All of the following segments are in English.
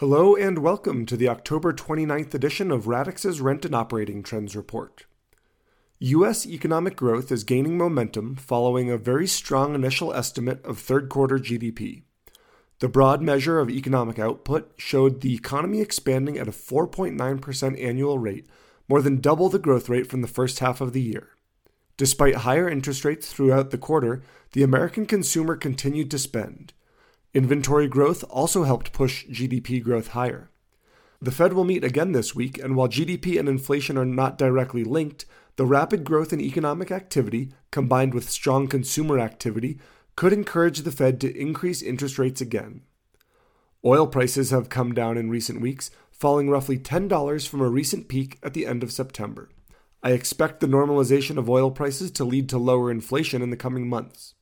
Hello and welcome to the October 29th edition of Radix's Rent and Operating Trends Report. U.S. economic growth is gaining momentum following a very strong initial estimate of third quarter GDP. The broad measure of economic output showed the economy expanding at a 4.9% annual rate, more than double the growth rate from the first half of the year. Despite higher interest rates throughout the quarter, the American consumer continued to spend. Inventory growth also helped push GDP growth higher. The Fed will meet again this week, and while GDP and inflation are not directly linked, the rapid growth in economic activity, combined with strong consumer activity, could encourage the Fed to increase interest rates again. Oil prices have come down in recent weeks, falling roughly $10 from a recent peak at the end of September. I expect the normalization of oil prices to lead to lower inflation in the coming months.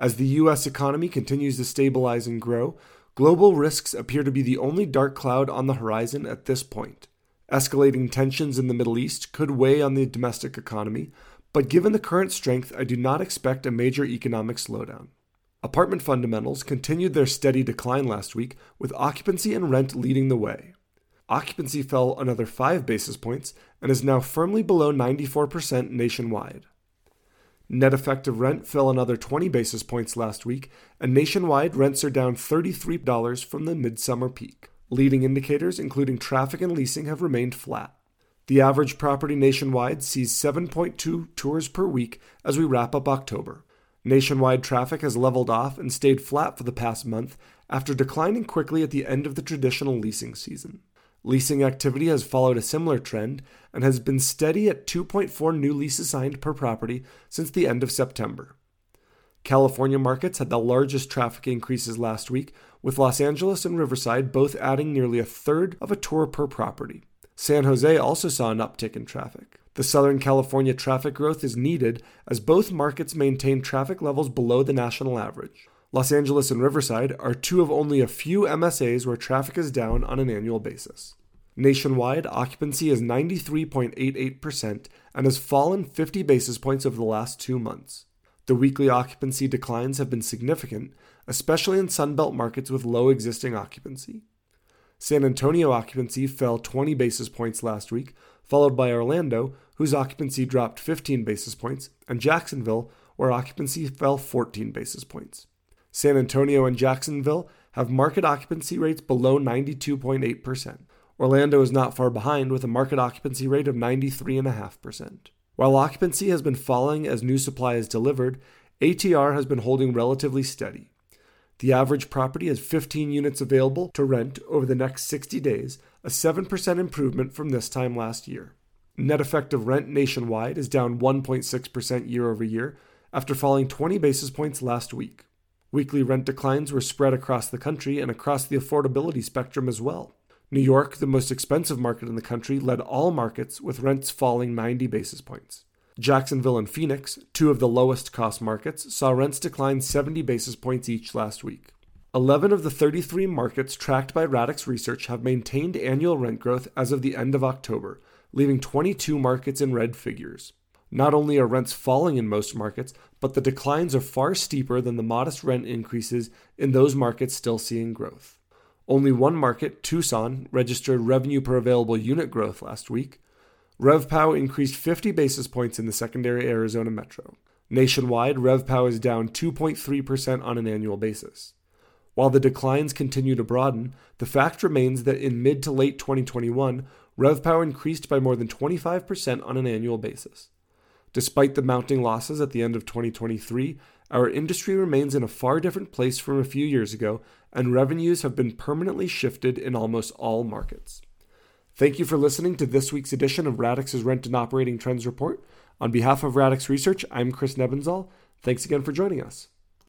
As the U.S. economy continues to stabilize and grow, global risks appear to be the only dark cloud on the horizon at this point. Escalating tensions in the Middle East could weigh on the domestic economy, but given the current strength, I do not expect a major economic slowdown. Apartment fundamentals continued their steady decline last week, with occupancy and rent leading the way. Occupancy fell another 5 basis points and is now firmly below 94% nationwide. Net effective rent fell another 20 basis points last week, and nationwide rents are down $33 from the midsummer peak. Leading indicators, including traffic and leasing, have remained flat. The average property nationwide sees 7.2 tours per week as we wrap up October. Nationwide traffic has leveled off and stayed flat for the past month after declining quickly at the end of the traditional leasing season. Leasing activity has followed a similar trend and has been steady at 2.4 new leases signed per property since the end of September. California markets had the largest traffic increases last week, with Los Angeles and Riverside both adding nearly a third of a tour per property. San Jose also saw an uptick in traffic. The Southern California traffic growth is needed as both markets maintain traffic levels below the national average. Los Angeles and Riverside are two of only a few MSAs where traffic is down on an annual basis. Nationwide, occupancy is 93.88% and has fallen 50 basis points over the last two months. The weekly occupancy declines have been significant, especially in Sunbelt markets with low existing occupancy. San Antonio occupancy fell 20 basis points last week, followed by Orlando, whose occupancy dropped 15 basis points, and Jacksonville, where occupancy fell 14 basis points. San Antonio and Jacksonville have market occupancy rates below 92.8%. Orlando is not far behind with a market occupancy rate of 93.5%. While occupancy has been falling as new supply is delivered, ATR has been holding relatively steady. The average property has 15 units available to rent over the next 60 days, a 7% improvement from this time last year. Net effective rent nationwide is down 1.6% year over year after falling 20 basis points last week. Weekly rent declines were spread across the country and across the affordability spectrum as well. New York, the most expensive market in the country, led all markets with rents falling 90 basis points. Jacksonville and Phoenix, two of the lowest cost markets, saw rents decline 70 basis points each last week. 11 of the 33 markets tracked by Radix Research have maintained annual rent growth as of the end of October, leaving 22 markets in red figures. Not only are rents falling in most markets, but the declines are far steeper than the modest rent increases in those markets still seeing growth. Only one market, Tucson, registered revenue per available unit growth last week. RevPAU increased 50 basis points in the secondary Arizona metro. Nationwide, RevPAU is down 2.3% on an annual basis. While the declines continue to broaden, the fact remains that in mid to late 2021, RevPAU increased by more than 25% on an annual basis. Despite the mounting losses at the end of 2023, our industry remains in a far different place from a few years ago, and revenues have been permanently shifted in almost all markets. Thank you for listening to this week's edition of Radix's Rent and Operating Trends Report. On behalf of Radix Research, I'm Chris Nebenzahl. Thanks again for joining us.